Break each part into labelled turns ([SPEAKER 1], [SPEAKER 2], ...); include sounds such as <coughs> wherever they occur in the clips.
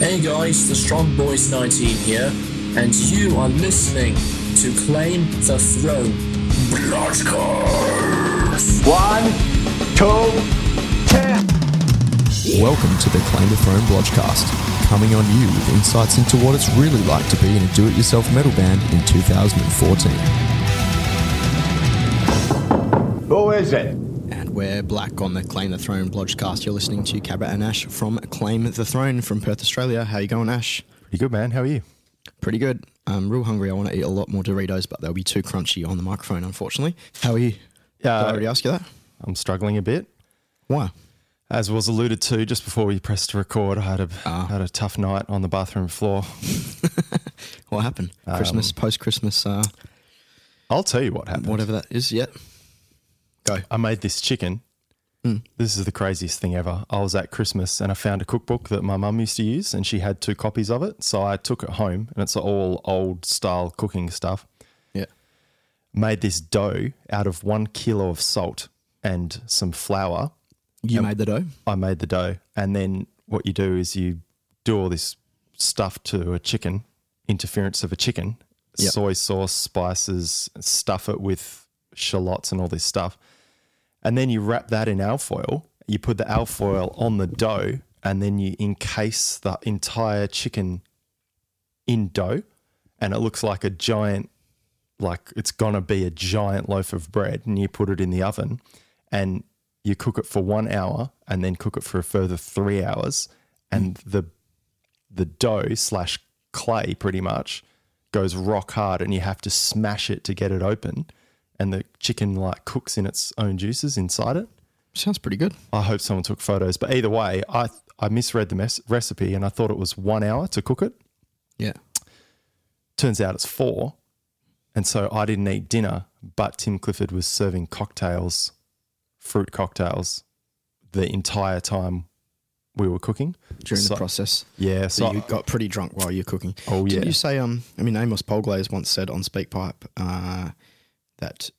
[SPEAKER 1] Hey guys, the Strong Boys 19 here, and you are listening to Claim the Throne Broadcast.
[SPEAKER 2] One, two, ten.
[SPEAKER 3] Welcome to the Claim the Throne Blodgecast, coming on you with insights into what it's really like to be in a do-it-yourself metal band in 2014.
[SPEAKER 2] Who is it?
[SPEAKER 3] We're black on the Claim the Throne Blodgecast. You're listening to Cabba and Ash from Claim the Throne from Perth, Australia. How you going, Ash?
[SPEAKER 4] Pretty good, man. How are you?
[SPEAKER 3] Pretty good. I'm real hungry. I want to eat a lot more Doritos, but they'll be too crunchy on the microphone, unfortunately. How are you? Yeah. Did I already ask you that?
[SPEAKER 4] I'm struggling a bit.
[SPEAKER 3] Why?
[SPEAKER 4] As was alluded to just before we pressed record, I had a
[SPEAKER 3] Ah.
[SPEAKER 4] had a tough night on the bathroom floor. <laughs>
[SPEAKER 3] What happened? Christmas, post-Christmas, uh,
[SPEAKER 4] I'll tell you what happened.
[SPEAKER 3] whatever that is. Yet. Go.
[SPEAKER 4] I made this chicken. Hmm. This is the craziest thing ever. I was at Christmas and I found a cookbook that my mum used to use, and she had two copies of it. So I took it home, and it's all old style cooking stuff.
[SPEAKER 3] Yeah.
[SPEAKER 4] Made this dough out of one kilo of salt and some flour.
[SPEAKER 3] You made the dough?
[SPEAKER 4] I made the dough, and then what you do is you do all this stuff to a chicken, interference of a chicken,
[SPEAKER 3] Yep.
[SPEAKER 4] soy sauce, spices, stuff it with shallots and all this stuff, and then you wrap that in alfoil. You put the alfoil on the dough, and then you encase the entire chicken in dough, and it looks like a giant, like it's gonna be a giant loaf of bread, and you put it in the oven, and you cook it for one hour and then cook it for a further three hours and mm. the the dough slash clay pretty much goes rock hard and you have to smash it to get it open and the chicken like cooks in its own juices inside it
[SPEAKER 3] Sounds pretty good.
[SPEAKER 4] i hope someone took photos but either way i i misread the mes- recipe and i thought it was one hour to cook it
[SPEAKER 3] Yeah.
[SPEAKER 4] turns out it's four and so i didn't eat dinner but tim clifford was serving cocktails fruit cocktails the entire time we were cooking
[SPEAKER 3] During
[SPEAKER 4] So-
[SPEAKER 3] the process.
[SPEAKER 4] yeah
[SPEAKER 3] So
[SPEAKER 4] so
[SPEAKER 3] you got pretty drunk while you're cooking.
[SPEAKER 4] Oh,
[SPEAKER 3] Didn't
[SPEAKER 4] yeah.
[SPEAKER 3] you say um I mean Amos Polglaze once said on Speakpipe uh, that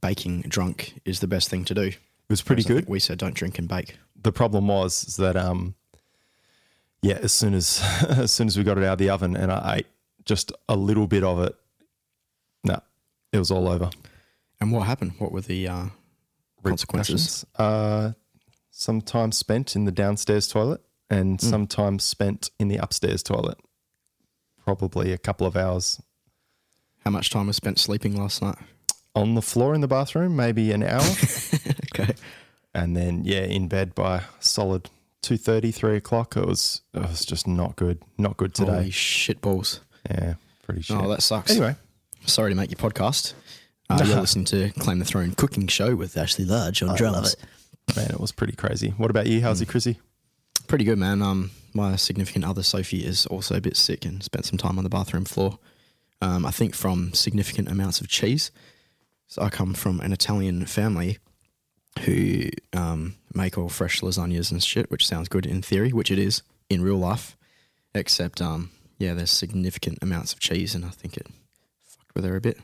[SPEAKER 3] baking drunk is the best thing to do.
[SPEAKER 4] it was pretty
[SPEAKER 3] Whereas
[SPEAKER 4] good
[SPEAKER 3] We said don't drink and bake.
[SPEAKER 4] the problem was is that um yeah as soon as <laughs> as soon as we got it out of the oven and i ate just a little bit of it no it was all over
[SPEAKER 3] And what happened? What were the uh, consequences?
[SPEAKER 4] Uh some time spent in the downstairs toilet and
[SPEAKER 3] Hmm.
[SPEAKER 4] some time spent in the upstairs toilet probably a couple of hours
[SPEAKER 3] How much time was spent sleeping last night?
[SPEAKER 4] On the floor in the bathroom maybe an hour <laughs>
[SPEAKER 3] Okay.
[SPEAKER 4] and then yeah in bed by solid 2.30 3 o'clock it was it was just not good not good today
[SPEAKER 3] Holy shit balls.
[SPEAKER 4] yeah pretty shit
[SPEAKER 3] Oh, that sucks.
[SPEAKER 4] anyway
[SPEAKER 3] Sorry to make your podcast. Uh, you're <laughs> listening to Claim the Throne Cooking Show with Ashley Large on drums.
[SPEAKER 4] Man, it was pretty crazy. What about you? How's
[SPEAKER 3] Hmm.
[SPEAKER 4] it, Chrissy?
[SPEAKER 3] Pretty good, man. Um, my significant other Sophie is also a bit sick and spent some time on the bathroom floor. Um, I think from significant amounts of cheese. So I come from an Italian family who um, make all fresh lasagnas and shit, which sounds good in theory, which it is in real life. Except, um, yeah, there's significant amounts of cheese, and I think it fucked with her a bit.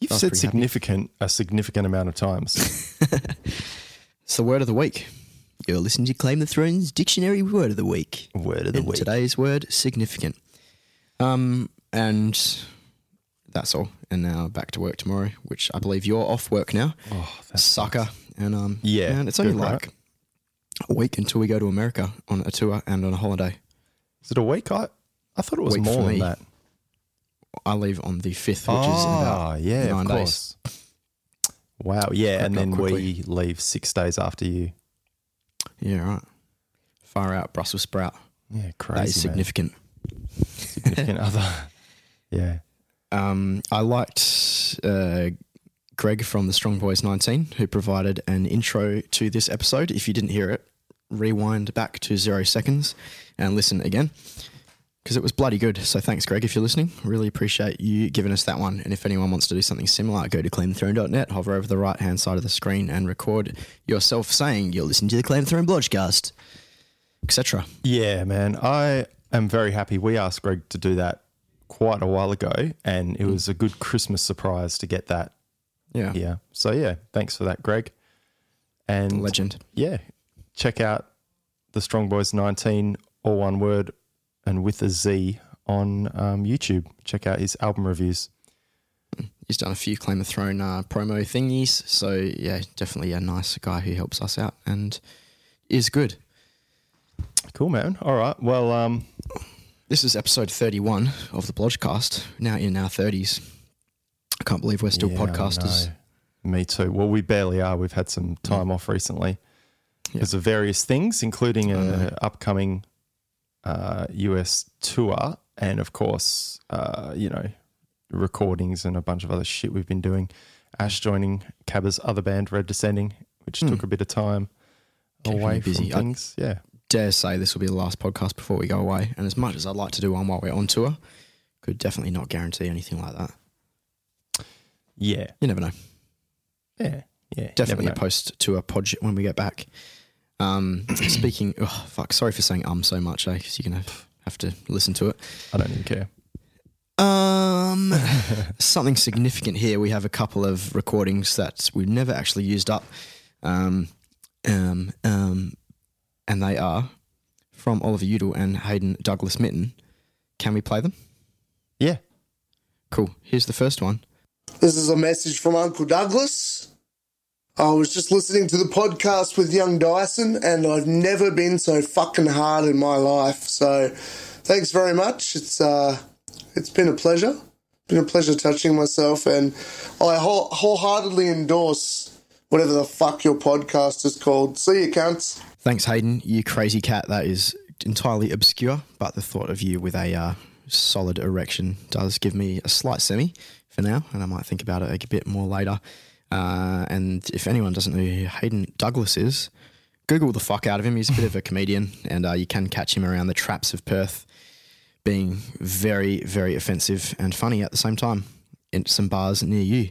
[SPEAKER 4] You've said
[SPEAKER 3] pretty happy.
[SPEAKER 4] significant a significant amount of times. <laughs>
[SPEAKER 3] It's the word of the week. You're listening to Claim the Throne's Dictionary Word of the Week.
[SPEAKER 4] Word of the
[SPEAKER 3] And
[SPEAKER 4] week.
[SPEAKER 3] Today's word, significant. Um, and that's all. And now back to work tomorrow, which I believe you're off work now.
[SPEAKER 4] Oh,
[SPEAKER 3] Sucker. And um,
[SPEAKER 4] Yeah,
[SPEAKER 3] man, it's only
[SPEAKER 4] right?
[SPEAKER 3] like a week until we go to America on a tour and on a holiday.
[SPEAKER 4] Is it a week? I I thought it was
[SPEAKER 3] Week
[SPEAKER 4] more than that.
[SPEAKER 3] I leave on the fifth, which is
[SPEAKER 4] Ah,
[SPEAKER 3] about
[SPEAKER 4] yeah,
[SPEAKER 3] nine
[SPEAKER 4] of
[SPEAKER 3] days.
[SPEAKER 4] course. Wow, yeah, and then
[SPEAKER 3] quickly.
[SPEAKER 4] we leave six days after you.
[SPEAKER 3] Yeah, right. Far out Brussels sprout.
[SPEAKER 4] Yeah, crazy.
[SPEAKER 3] that is
[SPEAKER 4] man.
[SPEAKER 3] significant.
[SPEAKER 4] Significant <laughs> other. <laughs> Yeah.
[SPEAKER 3] Um, I liked uh, Greg from the Strong Boys 19, who provided an intro to this episode. If you didn't hear it, rewind back to zero seconds and listen again because it was bloody good. So thanks, Greg, if you're listening. Really appreciate you giving us that one. And if anyone wants to do something similar, go to claimthethrone.net, hover over the right hand side of the screen, and record yourself saying you're listening to the Claim the Throne Blodgecast, etc.
[SPEAKER 4] Yeah, man. I am very happy. We asked Greg to do that quite a while ago, and it was a good Christmas surprise to get that.
[SPEAKER 3] Yeah.
[SPEAKER 4] Yeah. So yeah, thanks for that, Greg. And
[SPEAKER 3] Legend.
[SPEAKER 4] yeah, check out the Strong Boys 19, all one word, and with a Z on um, YouTube. Check out his album reviews.
[SPEAKER 3] He's done a few Claim the Throne uh, promo thingies. So, yeah, definitely a nice guy who helps us out and is good.
[SPEAKER 4] Cool, man. All right. Well, um,
[SPEAKER 3] This is episode 31 of the Blodgecast, now in our 30s. I can't believe we're still
[SPEAKER 4] yeah,
[SPEAKER 3] podcasters.
[SPEAKER 4] Me too. Well, we barely are. We've had some time off recently because of various things, including an upcoming uh, US tour, and of course, uh, you know, recordings and a bunch of other shit we've been doing. Ash joining Cabba's other band, Red Descending, which took a bit of time away from
[SPEAKER 3] busy. I-
[SPEAKER 4] things. yeah.
[SPEAKER 3] Dare say this will be the last podcast before we go away. And as much as I'd like to do one while we're on tour, could definitely not guarantee anything like that.
[SPEAKER 4] Yeah.
[SPEAKER 3] You never know.
[SPEAKER 4] Yeah. Yeah.
[SPEAKER 3] Definitely a post tour pod when we get back. Um, <clears throat> speaking, oh, fuck, sorry for saying um so much, eh? Because you're going to have to listen to it.
[SPEAKER 4] I don't even care.
[SPEAKER 3] Um, <laughs> something significant here. We have a couple of recordings that we've never actually used up. Um, um, um, and they are from Oliver Udall and Hayden Douglas Mitten. Can we play them?
[SPEAKER 4] Yeah.
[SPEAKER 3] Cool. Here's the first one.
[SPEAKER 5] This is a message from Uncle Douglas. I was just listening to the podcast with young Dyson, and I've never been so fucking hard in my life. So, thanks very much. It's uh, it's been a pleasure. Been a pleasure touching myself, and I whole, wholeheartedly endorse whatever the fuck your podcast is called. See you, cunts.
[SPEAKER 3] Thanks, Hayden. You crazy cat. That is entirely obscure, but the thought of you with a uh, solid erection does give me a slight semi for now, and I might think about it a bit more later. Uh, and if anyone doesn't know who Hayden Douglas is, Google the fuck out of him. He's a bit of a comedian, and uh, you can catch him around the traps of Perth, being very, very offensive and funny at the same time in some bars near you.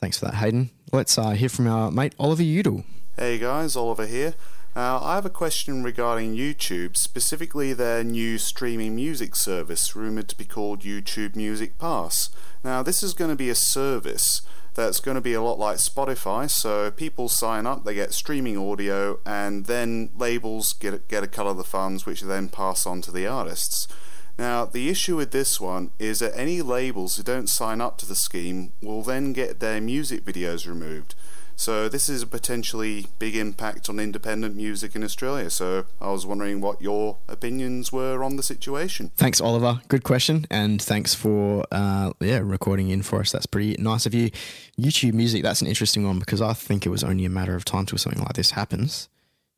[SPEAKER 3] Thanks for that, Hayden. Let's uh, hear from our mate Oliver Udall.
[SPEAKER 6] Hey guys, Oliver here. Uh, I have a question regarding YouTube, specifically their new streaming music service, rumoured to be called YouTube Music Pass. Now, this is going to be a service that's going to be a lot like Spotify, so people sign up, they get streaming audio, and then labels get, get a cut of the funds, which then pass on to the artists. Now, the issue with this one is that any labels who don't sign up to the scheme will then get their music videos removed. So this is a potentially big impact on independent music in Australia. So I was wondering what your opinions were on the situation.
[SPEAKER 3] Thanks, Oliver. Good question, and thanks for uh, yeah recording in for us. That's pretty nice of you. YouTube Music. That's an interesting one because I think it was only a matter of time till something like this happens.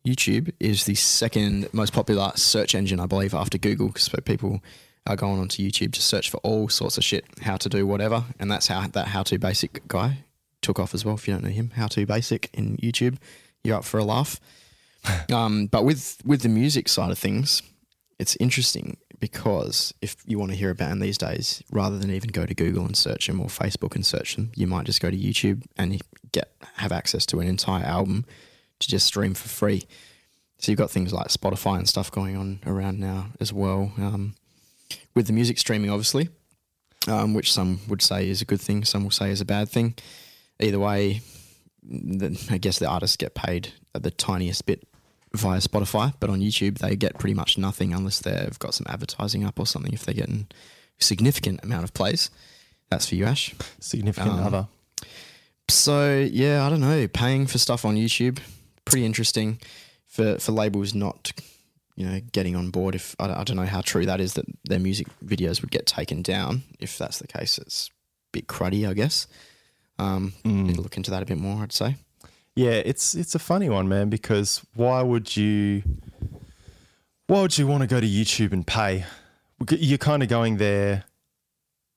[SPEAKER 3] YouTube is the second most popular search engine, I believe, after Google. because people are going onto YouTube to search for all sorts of shit, how to do whatever, and that's how that how to basic guy took off as well. If you don't know him, how to basic in YouTube, you're up for a laugh. <laughs> um, but with with the music side of things, it's interesting because if you want to hear a band these days, rather than even go to Google and search them or Facebook and search them, you might just go to YouTube and get have access to an entire album to just stream for free. So you've got things like Spotify and stuff going on around now as well. Um, with the music streaming, obviously, um, which some would say is a good thing, some will say is a bad thing. Either way, the, I guess the artists get paid the tiniest bit via Spotify, but on YouTube they get pretty much nothing unless they've got some advertising up or something. If they're getting a significant amount of plays, that's for you, Ash.
[SPEAKER 4] Significant
[SPEAKER 3] Um,
[SPEAKER 4] other.
[SPEAKER 3] So yeah, I don't know. Paying for stuff on YouTube, pretty interesting for for labels not, you know, getting on board. If I don't, I don't know how true that is that their music videos would get taken down. If that's the case, it's a bit cruddy, I guess. Um, Need to look into that a bit more. I'd say.
[SPEAKER 4] Yeah, it's it's a funny one, man, because why would you why would you want to go to YouTube and pay? You're kind of going there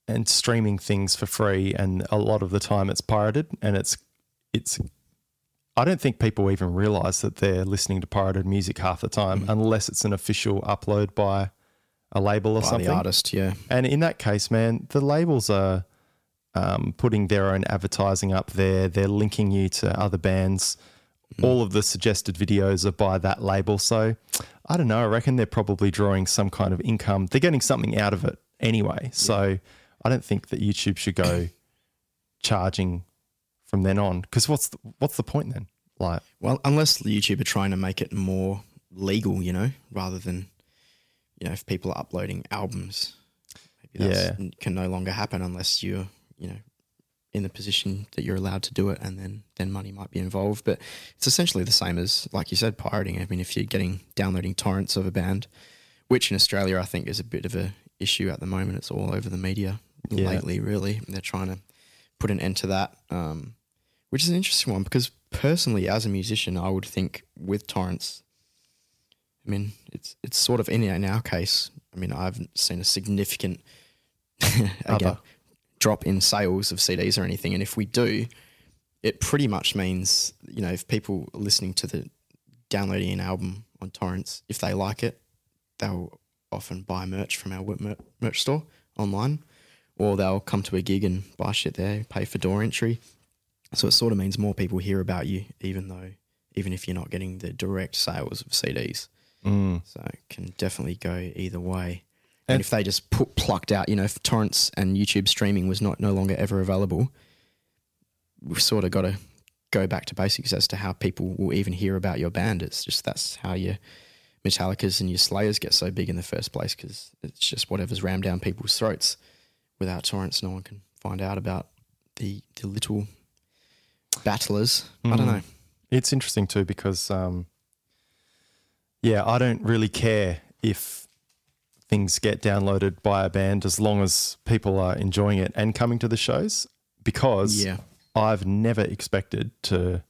[SPEAKER 4] and streaming things for free and a lot of the time it's pirated and it's it's I don't think people even realize that they're listening to pirated music half the time unless it's an official upload by a label or
[SPEAKER 3] By
[SPEAKER 4] something.
[SPEAKER 3] the artist, yeah.
[SPEAKER 4] And in that case, man, the labels are um, putting their own advertising up there. They're linking you to other bands. All of the suggested videos are by that label. So I don't know. I reckon they're probably drawing some kind of income. They're getting something out of it anyway. So I don't think that YouTube should go <coughs> charging from then on. Because what's the, what's the point then? Like,
[SPEAKER 3] Well, unless YouTube are trying to make it more legal, you know, rather than you know, if people are uploading albums, maybe that
[SPEAKER 4] Yeah.
[SPEAKER 3] can no longer happen unless you're, you know, in the position that you're allowed to do it, and then then money might be involved. But it's essentially the same as, like you said, pirating. I mean, if you're getting downloading torrents of a band, which in Australia I think is a bit of a issue at the moment. It's all over the media
[SPEAKER 4] Yeah.
[SPEAKER 3] lately. Really, they're trying to put an end to that, um, which is an interesting one because personally, as a musician, I would think with torrents. I mean, it's it's sort of in in our case. I mean, I haven't seen a significant <laughs> again,
[SPEAKER 4] Other.
[SPEAKER 3] Drop in sales of CDs or anything, and if we do, it pretty much means you know if people are listening to the downloading an album on torrents, if they like it, they'll often buy merch from our merch store online, or they'll come to a gig and buy shit there, pay for door entry. So it sort of means more people hear about you, even though even if you're not getting the direct sales of CDs.
[SPEAKER 4] Mm.
[SPEAKER 3] So it can definitely go either way. And, if they just put plucked out, you know, if torrents and YouTube streaming was not no longer ever available, we've sort of got to go back to basics as to how people will even hear about your band. It's just that's how your Metallicas and your Slayers get so big in the first place because it's just whatever's rammed down people's throats. Without torrents, no one can find out about the the little battlers. I don't
[SPEAKER 4] Mm.
[SPEAKER 3] know.
[SPEAKER 4] It's interesting too because, um, yeah, I don't really care if things get downloaded by a band as long as people are enjoying it and coming to the shows because
[SPEAKER 3] Yeah.
[SPEAKER 4] I've never expected to,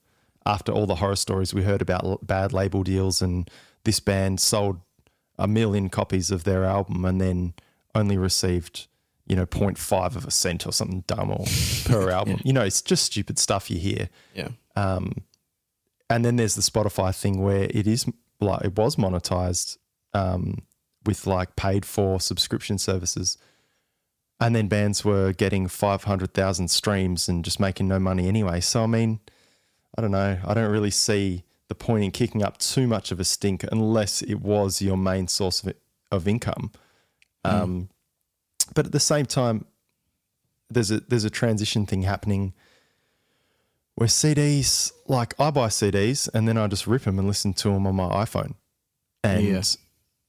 [SPEAKER 4] after all the horror stories we heard about l- bad label deals and this band sold a million copies of their album and then only received, you know, 0.5 of a cent or something dumb or per <laughs> album. You know, it's just stupid stuff you hear
[SPEAKER 3] Yeah.
[SPEAKER 4] and then there's the Spotify thing where it is like it was monetized um, with like paid for subscription services, and then bands were getting five hundred thousand streams and just making no money anyway. So I mean, I don't know. I don't really see the point in kicking up too much of a stink unless it was your main source of of income. Um, but at the same time, there's a there's a transition thing happening where CDs, like I buy CDs and then I just rip them and listen to them on my iPhone. And
[SPEAKER 3] Yeah.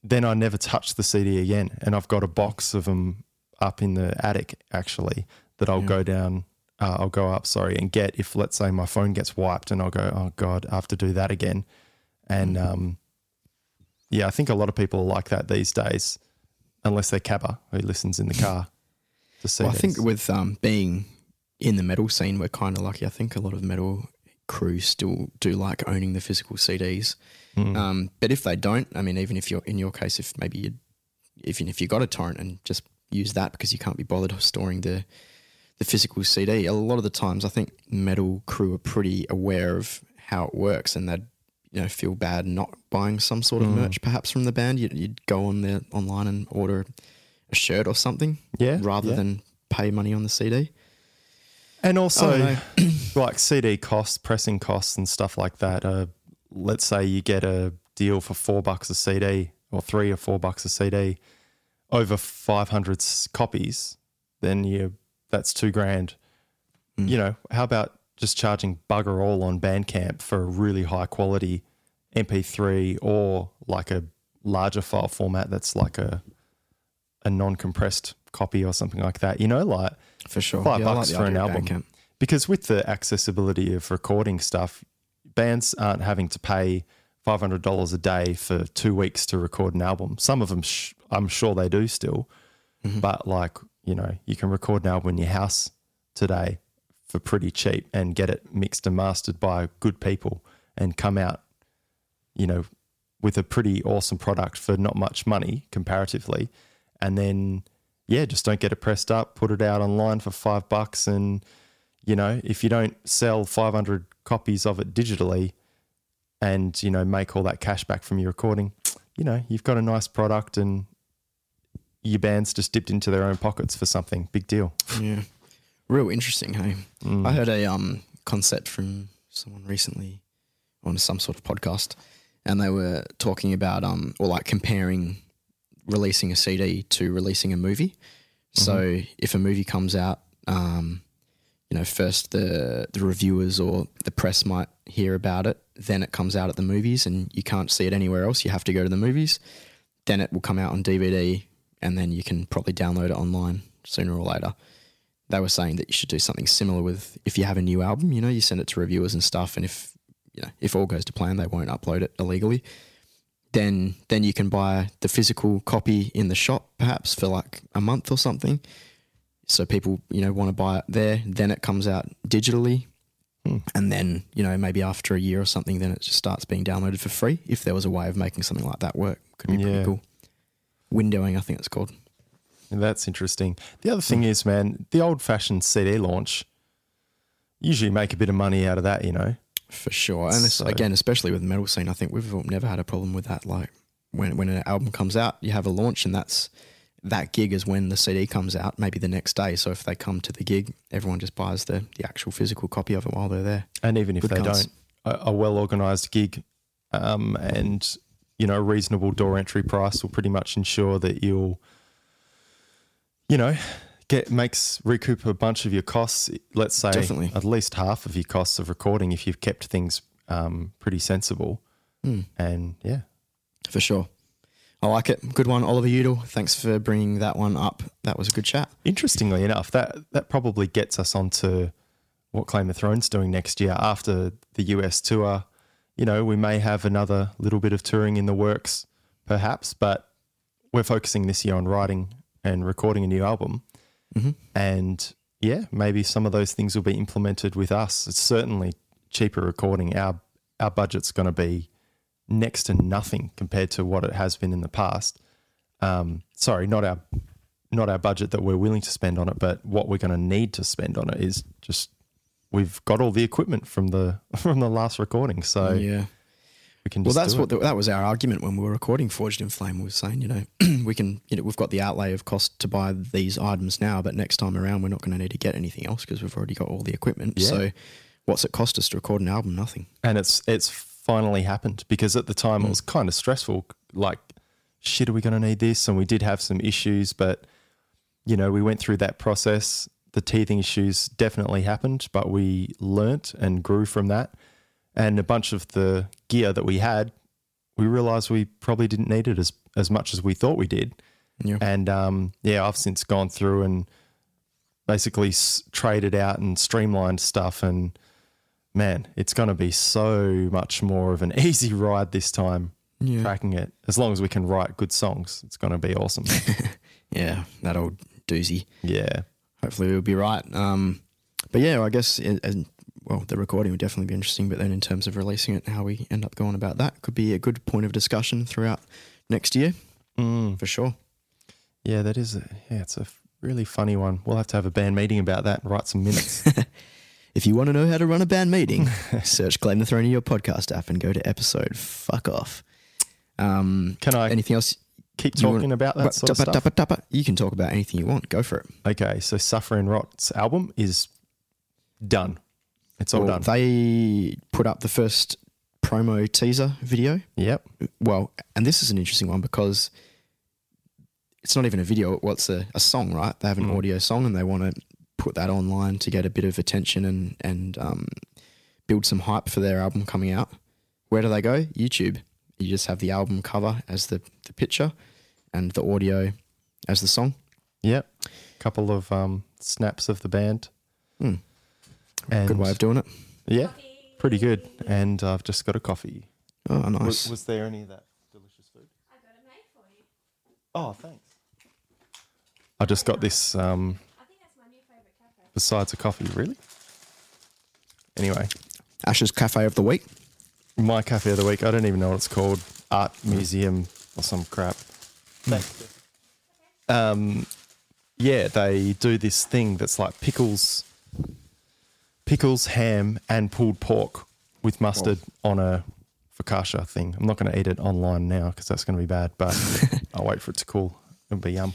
[SPEAKER 4] Then I never touch the CD again. And I've got a box of them up in the attic actually that I'll go down, uh, I'll go up, sorry, and get if let's say my phone gets wiped and I'll go, oh God, I have to do that again. And um, yeah, I think a lot of people are like that these days, unless they're Cabba who listens in the <laughs> car to CDs.
[SPEAKER 3] Well, I think with um, being in the metal scene, we're kind of lucky. I think a lot of metal crews still do like owning the physical CDs. Um, but if they don't, I mean, even if you're in your case, if maybe you, even if you got a torrent and just use that because you can't be bothered storing the the physical CD, a lot of the times I think metal crew are pretty aware of how it works and they'd you know feel bad not buying some sort of merch perhaps from the band. You'd, you'd go on there online and order a shirt or something,
[SPEAKER 4] Yeah,
[SPEAKER 3] rather
[SPEAKER 4] yeah.
[SPEAKER 3] than pay money on the CD.
[SPEAKER 4] And also, <coughs> like CD costs, pressing costs, and stuff like that. Uh, let's say you get a deal for four bucks a CD or three or four bucks a CD over 500 copies, then you that's two grand. Hmm. You know, how about just charging bugger all on Bandcamp for a really high quality MP3 or like a larger file format that's like a a non-compressed copy or something like that. You know, like
[SPEAKER 3] For sure.
[SPEAKER 4] five
[SPEAKER 3] Yeah, I like
[SPEAKER 4] bucks for an album. Because with the accessibility of recording stuff, bands aren't having to pay five hundred dollars a day for two weeks to record an album. Some of them, sh- I'm sure they do still,
[SPEAKER 3] Mm-hmm.
[SPEAKER 4] but like you know, you can record an album in your house today for pretty cheap and get it mixed and mastered by good people and come out, you know, with a pretty awesome product for not much money comparatively, and then yeah, just don't get it pressed up, put it out online for five bucks, and you know, if you don't sell 500 copies of it digitally and, you know, make all that cash back from your recording, you know, you've got a nice product and your band's just dipped into their own pockets for something. Big deal.
[SPEAKER 3] Yeah. Real interesting, hey.
[SPEAKER 4] Mm.
[SPEAKER 3] I heard a um concept from someone recently on some sort of podcast and they were talking about um or like comparing releasing a CD to releasing a movie. So if a movie comes out, um, you know, first the the reviewers or the press might hear about it, then it comes out at the movies and you can't see it anywhere else. You have to go to the movies. then it will come out on DVD, and then you can probably download it online sooner or later. They were saying that you should do something similar with if you have a new album. You know, you send it to reviewers and stuff, and if you know if all goes to plan, they won't upload it illegally. Then then you can buy the physical copy in the shop, perhaps for like a month or something. So people you know want to buy it there. Then it comes out digitally hmm. and then you know maybe after a year or something then it just starts being downloaded for free if there was a way of making something like that work could be
[SPEAKER 4] Yeah.
[SPEAKER 3] pretty cool windowing i think it's called
[SPEAKER 4] And that's interesting. The other thing is, man, the old fashioned CD launch usually make a bit of money out of that, you know.
[SPEAKER 3] for sure and
[SPEAKER 4] So-
[SPEAKER 3] again especially with the metal scene i think we've never had a problem with that like when when an album comes out you have a launch and that's that gig is when the cd comes out maybe the next day so if they come to the gig everyone just buys the the actual physical copy of it while they're there
[SPEAKER 4] And even if
[SPEAKER 3] Good
[SPEAKER 4] they don't, a, a well organized gig um, and, you know, reasonable door entry price will pretty much ensure that you'll, you know, get makes recoup a bunch of your costs. Let's say
[SPEAKER 3] Definitely.
[SPEAKER 4] at least half of your costs of recording if you've kept things um, pretty sensible.
[SPEAKER 3] Hmm.
[SPEAKER 4] And yeah,
[SPEAKER 3] for sure i like it good one oliver udall thanks for bringing that one up that was a good chat
[SPEAKER 4] Interestingly enough, that that probably gets us onto what Claim of Thrones doing next year after the US tour. You know, we may have another little bit of touring in the works, perhaps, but we're focusing this year on writing and recording a new album. Mm-hmm. And yeah, maybe some of those things will be implemented with us. It's certainly cheaper recording. Our our budget's going to be next to nothing compared to what it has been in the past. Um, sorry, not our not our budget that we're willing to spend on it, but what we're going to need to spend on it is just we've got all the equipment from the <laughs> from the last recording, so
[SPEAKER 3] yeah
[SPEAKER 4] we can.
[SPEAKER 3] Well, that's what the, that was our argument when we were recording Forged in Flame. We were saying, you know, <clears throat> we can, you know, we've got the outlay of cost to buy these items now, but next time around, we're not going to need to get anything else because we've already got all the equipment.
[SPEAKER 4] Yeah.
[SPEAKER 3] So, what's it cost us to record an album? Nothing.
[SPEAKER 4] and it's it's finally happened because at the time it was kind of stressful. Like, shit, are we going to need this? And we did have some issues, but you know, we went through that process. The teething issues definitely happened, but we learnt and grew from that. And a bunch of the gear that we had, we realized we probably didn't need it as as much as we thought we did.
[SPEAKER 3] Yeah.
[SPEAKER 4] And um, yeah, I've since gone through and basically s- traded out and streamlined stuff. And man, it's going to be so much more of an <laughs> easy ride this time.
[SPEAKER 3] Yeah.
[SPEAKER 4] Tracking it, as long as we can write good songs, it's going to be awesome. <laughs>
[SPEAKER 3] Yeah, that old doozy.
[SPEAKER 4] yeah,
[SPEAKER 3] Hopefully, we'll be right. Um, but yeah, I guess, it, and, well, the recording would definitely be interesting. But then, in terms of releasing it, how we end up going about that could be a good point of discussion throughout next year,
[SPEAKER 4] Mm.
[SPEAKER 3] for sure.
[SPEAKER 4] yeah, that is. A, yeah, it's a really funny one. We'll have to have a band meeting about that and write some minutes. <laughs>
[SPEAKER 3] If you want to know how to run a band meeting, <laughs> search Claim the Throne in your podcast app and go to episode fuck off. Um,
[SPEAKER 4] Can I
[SPEAKER 3] anything else?
[SPEAKER 4] keep talking
[SPEAKER 3] want-
[SPEAKER 4] about that
[SPEAKER 3] But
[SPEAKER 4] sort of stuff?
[SPEAKER 3] You can talk about anything you want. Go for it.
[SPEAKER 4] Okay, so Suffer and Rot's album is done. It's all
[SPEAKER 3] Well,
[SPEAKER 4] done.
[SPEAKER 3] They put up the first promo teaser video.
[SPEAKER 4] yep.
[SPEAKER 3] Well, and this is an interesting one because it's not even a video. Well, it's a, a song, right? They have an audio song and they want to put that online to get a bit of attention and and um, build some hype for their album coming out. Where do they go? YouTube. You just have the album cover as the, the picture and the audio as the song.
[SPEAKER 4] Yep. Couple of um, snaps of the band.
[SPEAKER 3] Hmm.
[SPEAKER 4] And
[SPEAKER 3] Good way of doing it.
[SPEAKER 4] Yeah, pretty good. And I've just got a coffee.
[SPEAKER 3] Oh, nice.
[SPEAKER 4] Was, was there any of that delicious food? I got it made for you. Oh, thanks. I just got this. Um, Besides a coffee, really? Anyway,
[SPEAKER 3] Ash's Cafe of the Week.
[SPEAKER 4] my cafe of the week. I don't even know what it's called. Art museum or some crap. Um, yeah, they do this thing that's like pickles, pickles, ham, and pulled pork with mustard on a focaccia thing. I'm not going to eat it online now because that's going to be bad, but <laughs> I'll wait for it to cool. It'll be yum.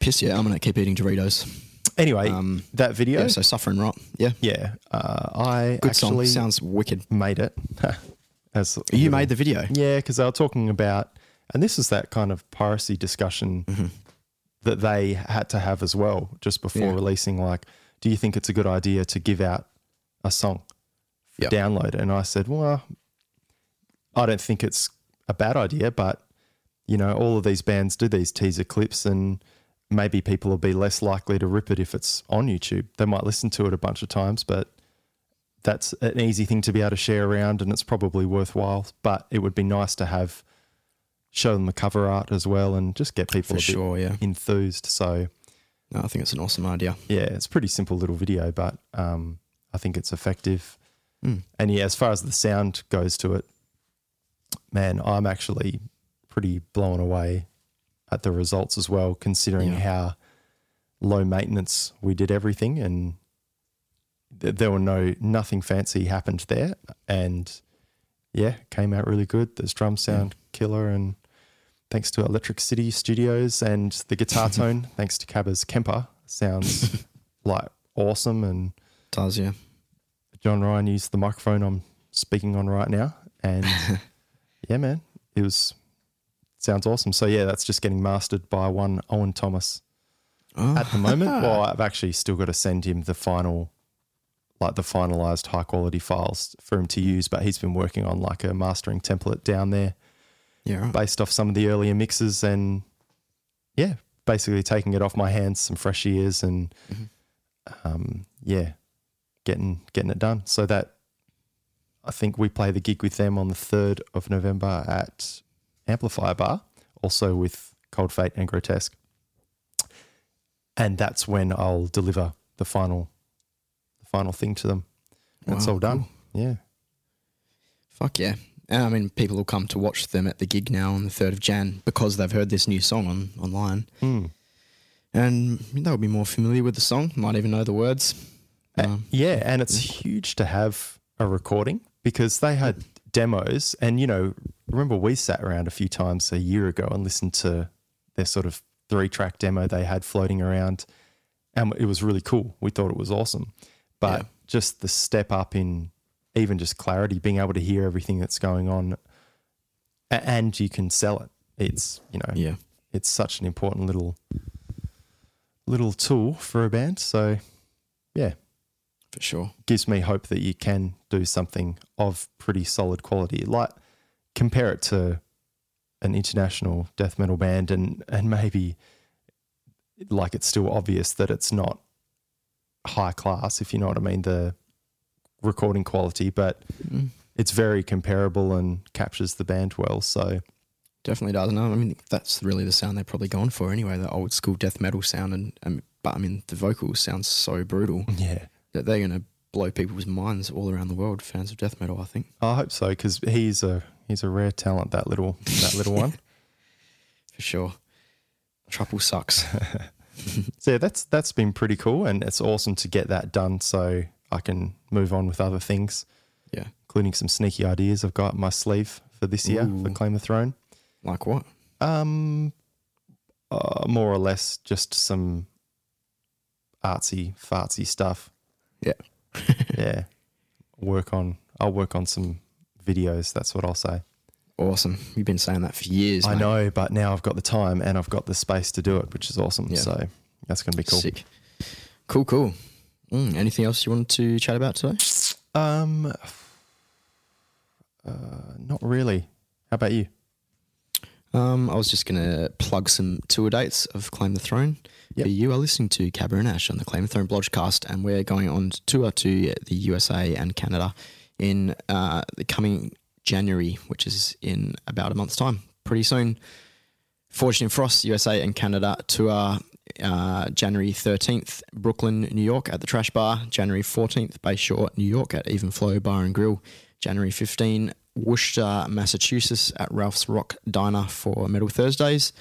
[SPEAKER 3] Piss yeah, I'm going to keep eating Doritos.
[SPEAKER 4] Anyway,
[SPEAKER 3] Um,
[SPEAKER 4] that video.
[SPEAKER 3] Yeah, so Suffer and Rot. Yeah.
[SPEAKER 4] Yeah, uh, I
[SPEAKER 3] Good
[SPEAKER 4] actually
[SPEAKER 3] song. Sounds wicked.
[SPEAKER 4] made it. <laughs> As
[SPEAKER 3] You
[SPEAKER 4] little-
[SPEAKER 3] made the video.
[SPEAKER 4] Yeah, because they were talking about, and this is that kind of piracy discussion that they had to have as well just before
[SPEAKER 3] Yeah.
[SPEAKER 4] releasing. Like, do you think it's a good idea to give out a song for
[SPEAKER 3] Yep.
[SPEAKER 4] download? And I said, well, I don't think it's a bad idea, but you know, all of these bands do these teaser clips, and maybe people will be less likely to rip it if it's on YouTube. They might listen to it a bunch of times, but that's an easy thing to be able to share around, and it's probably worthwhile. But it would be nice to have show them the cover art as well, and just get people
[SPEAKER 3] For
[SPEAKER 4] a bit
[SPEAKER 3] sure, yeah.
[SPEAKER 4] enthused. So
[SPEAKER 3] No, I think it's an awesome idea.
[SPEAKER 4] yeah, it's a pretty simple little video, but um, I think it's effective.
[SPEAKER 3] Mm.
[SPEAKER 4] And yeah, as far as the sound goes to it, man, I'm actually pretty blown away at the results as well, considering
[SPEAKER 3] Yeah.
[SPEAKER 4] how low maintenance we did everything, and th- there were no nothing fancy happened there, and yeah, came out really good. The drum sound killer, and thanks to Electric City Studios and the guitar <laughs> tone, thanks to Cabba's Kemper, sounds <laughs> like awesome. And
[SPEAKER 3] Does yeah.
[SPEAKER 4] John Ryan used the microphone I'm speaking on right now, and <laughs> yeah, man, it was sounds awesome. So yeah, that's just getting mastered by one Owen Thomas
[SPEAKER 3] Oh,
[SPEAKER 4] at the moment. <laughs> well, I've actually still got to send him the final, like the finalized high quality files for him to use, but he's been working on like a mastering template down there
[SPEAKER 3] yeah, right.
[SPEAKER 4] based off some of the earlier mixes and yeah, basically taking it off my hands, some fresh ears and um, yeah, getting getting it done. So that I think we play the gig with them on the third of November at Amplifier Bar, also with Cold Fate and Grotesque. And that's when I'll deliver the final the final thing to them. That's
[SPEAKER 3] Wow,
[SPEAKER 4] all done. Yeah.
[SPEAKER 3] Fuck yeah. And I mean, people will come to watch them at the gig now on the 3rd of Jan because they've heard this new song on online.
[SPEAKER 4] Hmm.
[SPEAKER 3] And they'll be more familiar with the song, might even know the words.
[SPEAKER 4] Uh,
[SPEAKER 3] Um,
[SPEAKER 4] yeah, and it's huge to have a recording because they had demos, and you know, remember we sat around a few times a year ago and listened to their sort of three-track demo they had floating around, and it was really cool. We thought it was awesome, but
[SPEAKER 3] Yeah.
[SPEAKER 4] just the step up in even just clarity, being able to hear everything that's going on, and you can sell it. It's you know,
[SPEAKER 3] yeah.
[SPEAKER 4] it's such an important little little tool for a band. So yeah,
[SPEAKER 3] For sure.
[SPEAKER 4] gives me hope that you can do something of pretty solid quality. Like compare it to an international death metal band and and maybe like it's still obvious that it's not high class if you know what I mean the recording quality but
[SPEAKER 3] Mm,
[SPEAKER 4] it's very comparable and captures the band well so
[SPEAKER 3] definitely does. No, I mean, that's really the sound they're probably going for anyway, the old school death metal sound. And, and But I mean, the vocals sound so brutal
[SPEAKER 4] yeah
[SPEAKER 3] that they're going to blow people's minds all around the world, fans of death metal, I think.
[SPEAKER 4] I hope so because he's a he's a rare talent that little that little one <laughs>
[SPEAKER 3] For sure. Trouble sucks. <laughs>
[SPEAKER 4] So yeah, that's that's been pretty cool, and it's awesome to get that done, so I can move on with other things,
[SPEAKER 3] yeah.
[SPEAKER 4] including some sneaky ideas I've got my sleeve for this year for
[SPEAKER 3] Ooh.
[SPEAKER 4] Claim the Throne.
[SPEAKER 3] Like what?
[SPEAKER 4] Um, uh, more or less just some artsy fartsy stuff.
[SPEAKER 3] Yeah. <laughs>
[SPEAKER 4] Yeah, work on. I'll work on some videos. That's what I'll say.
[SPEAKER 3] Awesome. You've been saying that for years.
[SPEAKER 4] I
[SPEAKER 3] mate.
[SPEAKER 4] know, but now I've got the time and I've got the space to do it, which is awesome.
[SPEAKER 3] Yeah.
[SPEAKER 4] So that's going to be cool.
[SPEAKER 3] Sick. Cool, cool. Mm, anything else you wanted to chat about today?
[SPEAKER 4] Um, uh, not really. How about you?
[SPEAKER 3] Um, I was just going to plug some tour dates of Claim the Throne.
[SPEAKER 4] Yep.
[SPEAKER 3] You are listening to Ash on the Claim Throne blogcast, and we're going on tour to the USA and Canada in uh, the coming January, which is in about a month's time, pretty soon. In Frost, USA and Canada tour uh, January 13th, Brooklyn, New York at the Trash Bar. January 14th, Bayshore, New York at Even Flow Bar and Grill. January 15, Worcester, Massachusetts at Ralph's Rock Diner for Metal Thursdays.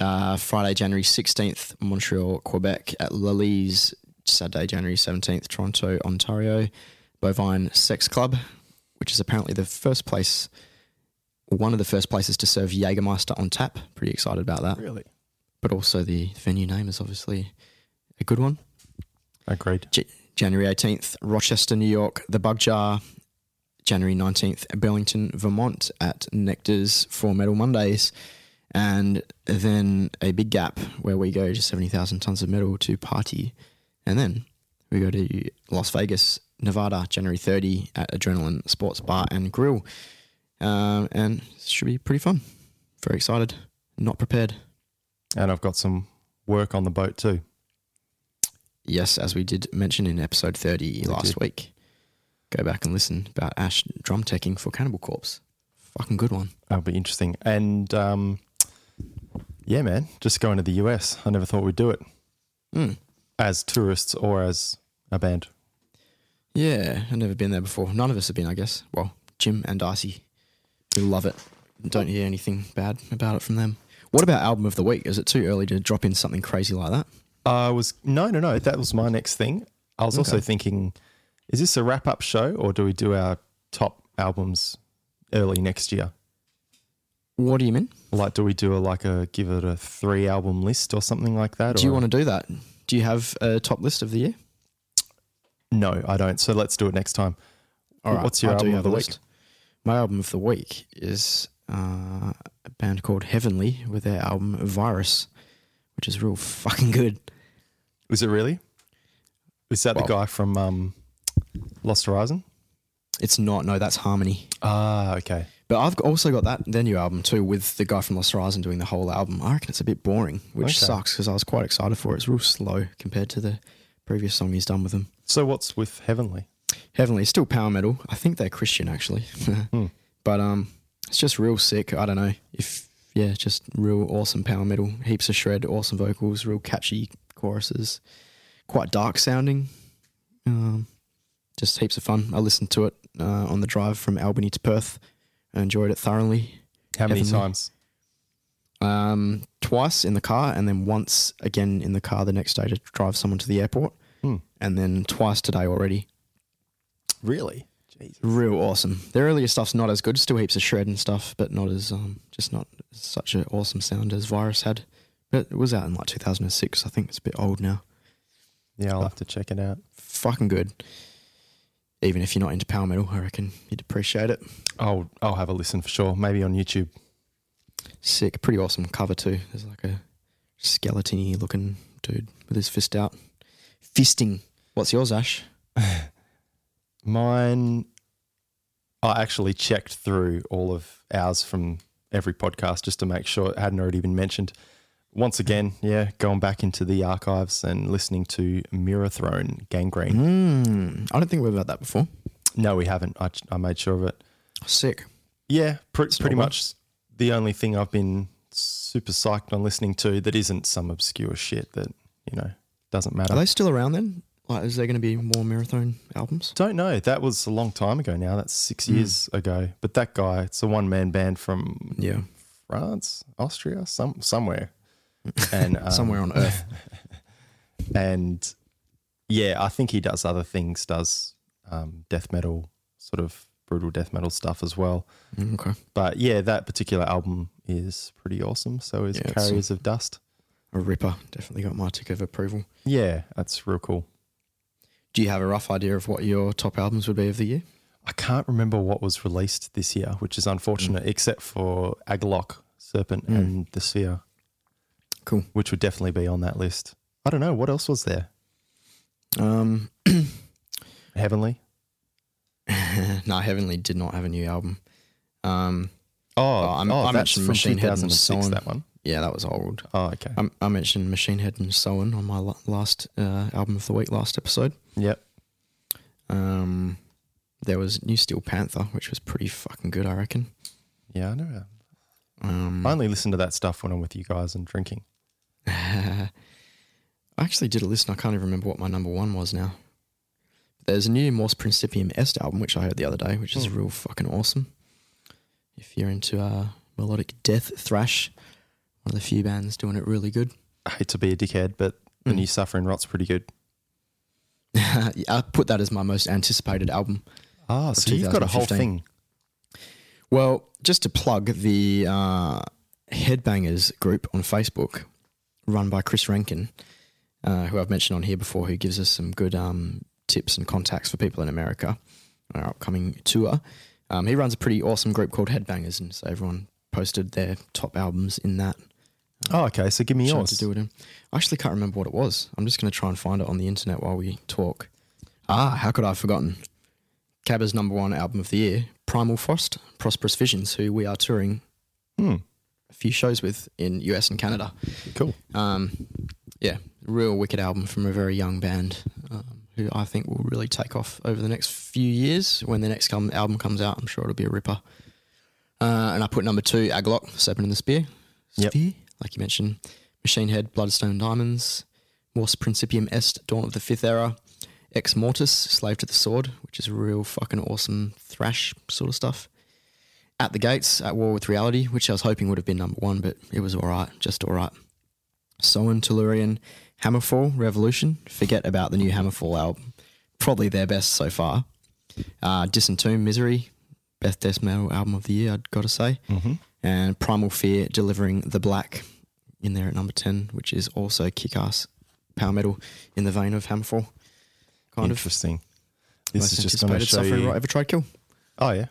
[SPEAKER 3] Uh, Friday, January 16th, Montreal, Quebec at Lalise. Saturday, January 17th, Toronto, Ontario, Bovine Sex Club, which is apparently the first place, one of the first places to serve Jägermeister on tap. Pretty excited about that.
[SPEAKER 4] Really?
[SPEAKER 3] But also the venue name is obviously a good one.
[SPEAKER 4] Agreed.
[SPEAKER 3] J- January 18th, Rochester, New York, The Bug Jar. January 19th, Burlington, Vermont at Nectar's for Metal Mondays. And then a big gap where we go to 70,000 tons of metal to party. And then we go to Las Vegas, Nevada, January 30 at Adrenaline Sports Bar and Grill. Um, and it should be pretty fun. very excited. Not prepared.
[SPEAKER 4] And I've got some work on the boat too.
[SPEAKER 3] Yes, as we did mention in episode 30 last
[SPEAKER 4] did.
[SPEAKER 3] week. Go back and listen about Ash drum teching for Cannibal Corpse. Fucking good one.
[SPEAKER 4] That'll be interesting. And um, yeah, man, just going to the US. I never thought we'd do it
[SPEAKER 3] Mm.
[SPEAKER 4] as tourists or as a band.
[SPEAKER 3] Yeah, I've never been there before. None of us have been, I guess. Well, Jim and Darcy, who love it. Don't hear anything bad about it from them. What about album of the week? Is it too early to drop in something crazy like that?
[SPEAKER 4] I was no, no, no. That was my next thing. I was also thinking, is this a wrap up show or do we do our top albums early next year?
[SPEAKER 3] What do you mean?
[SPEAKER 4] Like, do we do a like a give it a three album list or something like that?
[SPEAKER 3] Do you want to do that? Do you have a top list of the year?
[SPEAKER 4] No, I don't. So let's do it next time.
[SPEAKER 3] All right,
[SPEAKER 4] What's your
[SPEAKER 3] I
[SPEAKER 4] album of the week?
[SPEAKER 3] list. My album of the week is uh, a band called Heavenly with their album Virus, which is real fucking good.
[SPEAKER 4] Is it really? Is that
[SPEAKER 3] Well-
[SPEAKER 4] the guy from um, Lost Horizon?
[SPEAKER 3] It's not, no, that's Harmony.
[SPEAKER 4] Ah, okay.
[SPEAKER 3] But I've also got that their new album too, with the guy from Lost Horizon doing the whole album. I reckon it's a bit boring, which
[SPEAKER 4] Okay.
[SPEAKER 3] sucks because I was quite excited for it. It's real slow compared to the previous song he's done with them.
[SPEAKER 4] So what's with Heavenly?
[SPEAKER 3] Heavenly, still power metal. I think they're Christian actually, <laughs> but um, it's just real sick. I don't know if yeah, just real awesome power metal. Heaps of shred, awesome vocals, real catchy choruses, quite dark sounding. Um, just heaps of fun. I listened to it uh, on the drive from Albany to Perth. I enjoyed it thoroughly.
[SPEAKER 4] How many
[SPEAKER 3] Heavenly.
[SPEAKER 4] times?
[SPEAKER 3] Um, twice in the car, and then once again in the car the next day to drive someone to the airport,
[SPEAKER 4] Hmm.
[SPEAKER 3] and then twice today already.
[SPEAKER 4] Really? Jesus.
[SPEAKER 3] Real awesome. The earlier stuff's not as good. Still heaps of shred and stuff, but not as um, just not such an awesome sound as Virus had. But it was out in like 2006. I think it's a bit old now.
[SPEAKER 4] Yeah, I'll have to check it out.
[SPEAKER 3] Fucking good. Even if you're not into power metal, I reckon you'd appreciate it.
[SPEAKER 4] I'll I'll have a listen for sure. Maybe on YouTube.
[SPEAKER 3] Sick. Pretty awesome cover too. There's like a skeleton looking dude with his fist out. Fisting. What's yours, Ash? <laughs>
[SPEAKER 4] Mine, I actually checked through all of ours from every podcast just to make sure it hadn't already been mentioned. Once again, yeah, going back into the archives and listening to Mirrorthrone Gangrene.
[SPEAKER 3] Mm, I don't think we've had that before.
[SPEAKER 4] No, we haven't. I, I made sure of it.
[SPEAKER 3] Sick.
[SPEAKER 4] Yeah, pr- pretty much the only thing I've been super psyched on listening to that isn't some obscure shit that, you know, doesn't matter.
[SPEAKER 3] Are they still around then? Like, is there going to be more Mirrorthrone albums?
[SPEAKER 4] Don't know. That was a long time ago now. That's six
[SPEAKER 3] Hmm.
[SPEAKER 4] years ago. But that guy, it's a one man band from
[SPEAKER 3] Yeah.
[SPEAKER 4] France, Austria, some somewhere, and <laughs> um,
[SPEAKER 3] Somewhere on Earth. <laughs>
[SPEAKER 4] And yeah, I think he does other things. Does um, death metal, sort of brutal death metal stuff as well.
[SPEAKER 3] Mm, okay.
[SPEAKER 4] But yeah, that particular album is pretty awesome. So is
[SPEAKER 3] Yeah,
[SPEAKER 4] Carriers of Dust.
[SPEAKER 3] A ripper. Definitely got my tick of approval.
[SPEAKER 4] Yeah, that's real cool.
[SPEAKER 3] Do you have a rough idea of what your top albums would be of the year?
[SPEAKER 4] I can't remember what was released this year, which is unfortunate, except for Agalloch, Serpent, and The Sphere,
[SPEAKER 3] Cool.
[SPEAKER 4] which would definitely be on that list. I don't know. What else was there?
[SPEAKER 3] Um, <clears throat>
[SPEAKER 4] Heavenly? <laughs>
[SPEAKER 3] no, Heavenly did not have a new album. Um,
[SPEAKER 4] Oh,
[SPEAKER 3] I'm-
[SPEAKER 4] oh
[SPEAKER 3] I mentioned Machine Head and
[SPEAKER 4] 2006,
[SPEAKER 3] so on.
[SPEAKER 4] that one.
[SPEAKER 3] yeah, that was old.
[SPEAKER 4] Oh, okay.
[SPEAKER 3] I, I mentioned Machine Head and So On on my last uh, album of the week, last episode.
[SPEAKER 4] yep.
[SPEAKER 3] Um, there was New Steel Panther, which was pretty fucking good, I reckon.
[SPEAKER 4] Yeah, I know.
[SPEAKER 3] Um,
[SPEAKER 4] I only listen to that stuff when I'm with you guys and drinking. <laughs>
[SPEAKER 3] I actually did a listen. I can't even remember what my number one was now. There's a new Mors Principium Est album, which I heard the other day, which is
[SPEAKER 4] Hmm.
[SPEAKER 3] real fucking awesome. If you're into uh, melodic death thrash, one of the few bands doing it really good.
[SPEAKER 4] I hate to be a dickhead, but The
[SPEAKER 3] Mm.
[SPEAKER 4] New Suffering Rot's pretty good. <laughs>
[SPEAKER 3] I put that as my most anticipated album.
[SPEAKER 4] Ah, so you've got a whole thing.
[SPEAKER 3] Well, just to plug the uh, Headbangers group on Facebook, run by Chris Rankin, uh, who I've mentioned on here before, who gives us some good um, tips and contacts for people in America, on our upcoming tour. Um, he runs a pretty awesome group called Headbangers, and so everyone posted their top albums in that.
[SPEAKER 4] Oh, okay. So give me yours.
[SPEAKER 3] to do it in. I actually can't remember what it was. I'm just going to try and find it on the internet while we talk. Ah, how could I have forgotten? Cabba's number one album of the year, Primal Frost, Prosperous Visions, who we are touring
[SPEAKER 4] Hmm.
[SPEAKER 3] a few shows with in US and Canada.
[SPEAKER 4] Cool.
[SPEAKER 3] Um, yeah, real wicked album from a very young band um, who I think will really take off over the next few years. When the next com- album comes out, I'm sure it'll be a ripper. Uh, and I put number two, Agalloch, Serpent in the Spear.
[SPEAKER 4] Yep.
[SPEAKER 3] Spear, like you mentioned. Machine Head, Bloodstone Diamonds. Mors Principium Est, Dawn of the Fifth Era. Ex Mortis, Slave to the Sword, which is real fucking awesome thrash sort of stuff. At the Gates, At War with Reality, which I was hoping would have been number one, but it was alright, just alright. Soen Tellurian, Hammerfall, Revolution. Forget about the new Hammerfall album. Probably their best so far. Uh, Disentomb, Misery, best death metal album of the year, I'd got to say. Mm-hmm. And Primal Fear, delivering The Black in there at number 10, which is also kick ass power metal in the vein of Hammerfall. Kind of.
[SPEAKER 4] Interesting. This is just going to show you.
[SPEAKER 3] right ever tried kill.
[SPEAKER 4] Oh yeah.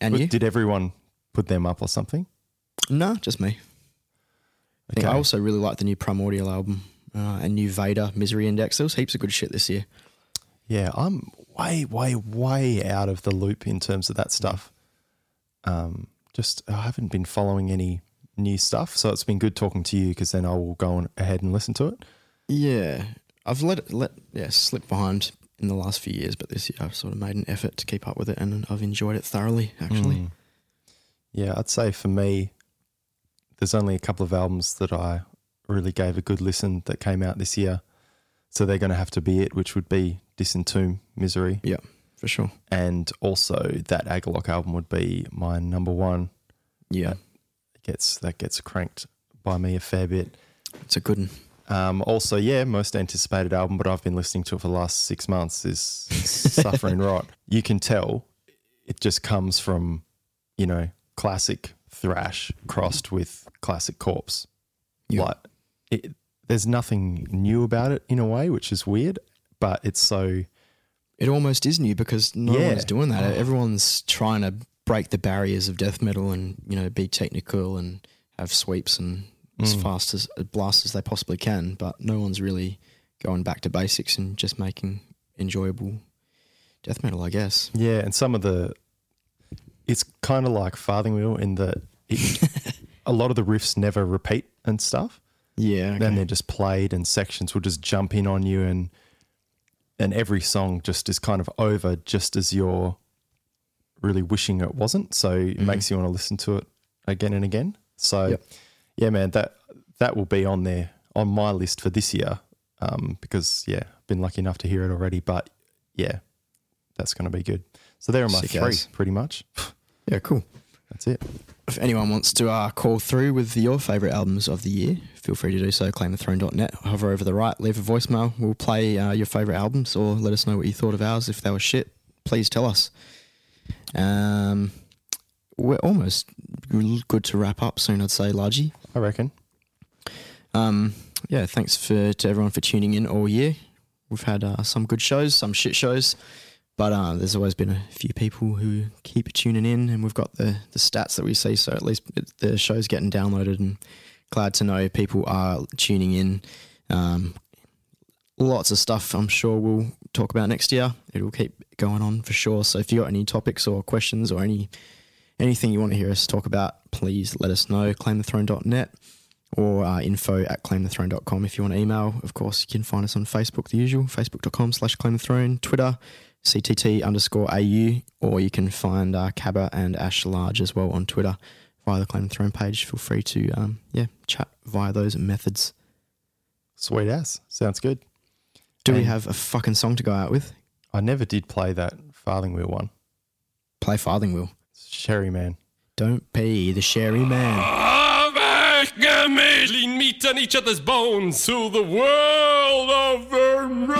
[SPEAKER 3] And
[SPEAKER 4] But
[SPEAKER 3] you?
[SPEAKER 4] Did everyone put them up or something?
[SPEAKER 3] no, just me. I, think I also really like the new Primordial album uh, and new Vader Misery Index. There was heaps of good shit this year.
[SPEAKER 4] Yeah, I'm way, way, way out of the loop in terms of that stuff. Um, just I haven't been following any new stuff, so it's been good talking to you because then I will go on ahead and listen to it.
[SPEAKER 3] Yeah, I've let it let yeah slip behind in the last few years, but this year I've sort of made an effort to keep up with it, and I've enjoyed it thoroughly. Actually,
[SPEAKER 4] Mm. Yeah, I'd say for me, there's only a couple of albums that I really gave a good listen that came out this year, so they're going to have to be it, which would be Disentomb, Misery,
[SPEAKER 3] yeah, for sure.
[SPEAKER 4] and also that Agalloch album would be my number one.
[SPEAKER 3] Yeah,
[SPEAKER 4] It gets that gets cranked by me a fair bit.
[SPEAKER 3] it's a good one.
[SPEAKER 4] Um, also, yeah, most anticipated album, but I've been listening to it for the last six months is <laughs> Suffering Rot. You can tell it just comes from, you know, classic thrash crossed with classic corpse.
[SPEAKER 3] Yeah.
[SPEAKER 4] Like, it, there's nothing new about it in a way, which is weird, but it's so,
[SPEAKER 3] It almost is new because no
[SPEAKER 4] Yeah.
[SPEAKER 3] one's doing that. Everyone's trying to break the barriers of death metal and you know be technical and have sweeps and as mm. fast as blast as they possibly can. But no one's really going back to basics and just making enjoyable death metal. I guess.
[SPEAKER 4] yeah. And some of the, it's kind of like Farthing Wheel in that it, <laughs> a lot of the riffs never repeat and stuff.
[SPEAKER 3] Yeah.
[SPEAKER 4] then
[SPEAKER 3] okay.
[SPEAKER 4] they're just played and sections will just jump in on you and and every song just is kind of over just as you're really wishing it wasn't so it mm-hmm. makes you want to listen to it again and again so
[SPEAKER 3] Yep.
[SPEAKER 4] Yeah man that that will be on there on my list for this year um, because yeah I've been lucky enough to hear it already but yeah that's going to be good so there are my
[SPEAKER 3] Sick
[SPEAKER 4] three
[SPEAKER 3] as.
[SPEAKER 4] pretty much <sighs>
[SPEAKER 3] Yeah. Cool.
[SPEAKER 4] that's it
[SPEAKER 3] If anyone wants to uh, call through with your favourite albums of the year, feel free to do so. ClaimTheThrone.net. Hover over the right, leave a voicemail. We'll play uh, your favourite albums or let us know what you thought of ours. If they were shit, please tell us. Um, we're almost good to wrap up soon, I'd say, Largy.
[SPEAKER 4] I reckon
[SPEAKER 3] Um, yeah, thanks for to everyone for tuning in all year. We've had uh, some good shows, some shit shows, but uh, there's always been a few people who keep tuning in, and we've got the the stats that we see. So at least the show's getting downloaded, and glad to know people are tuning in. Um, lots of stuff I'm sure we'll talk about next year. It'll keep going on for sure. So if you got any topics or questions or any anything you want to hear us talk about, please let us know. ClaimTheThrone.net or uh, info at claimthethrone.com if you want to email. Of course, you can find us on Facebook, the usual, facebook.com slash claimthethrone, Twitter, CTT underscore AU, or you can find uh, Cabba and Ash Large as well on Twitter via the Claim the Throne page. Feel free to, um, yeah, chat via those methods.
[SPEAKER 4] sweet ass sounds good
[SPEAKER 3] Do we have a fucking song to go out with?
[SPEAKER 4] I never did play that Farthing Wheel one
[SPEAKER 3] Play Farthing Wheel.
[SPEAKER 4] Sherry Man
[SPEAKER 3] Don't pay the sherry man.
[SPEAKER 7] Avec lean meat on each other's bones to the world of Vermont.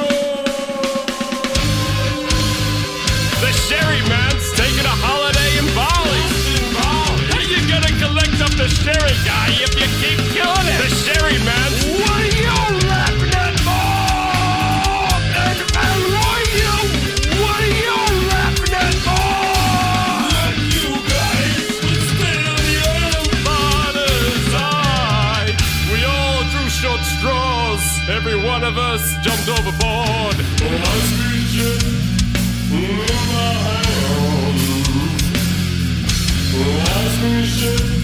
[SPEAKER 7] The Sherry Man's taking a holiday in Bali. How you gonna collect up the Sherry guy if you keep killing it? The Sherry Man's. Overboard.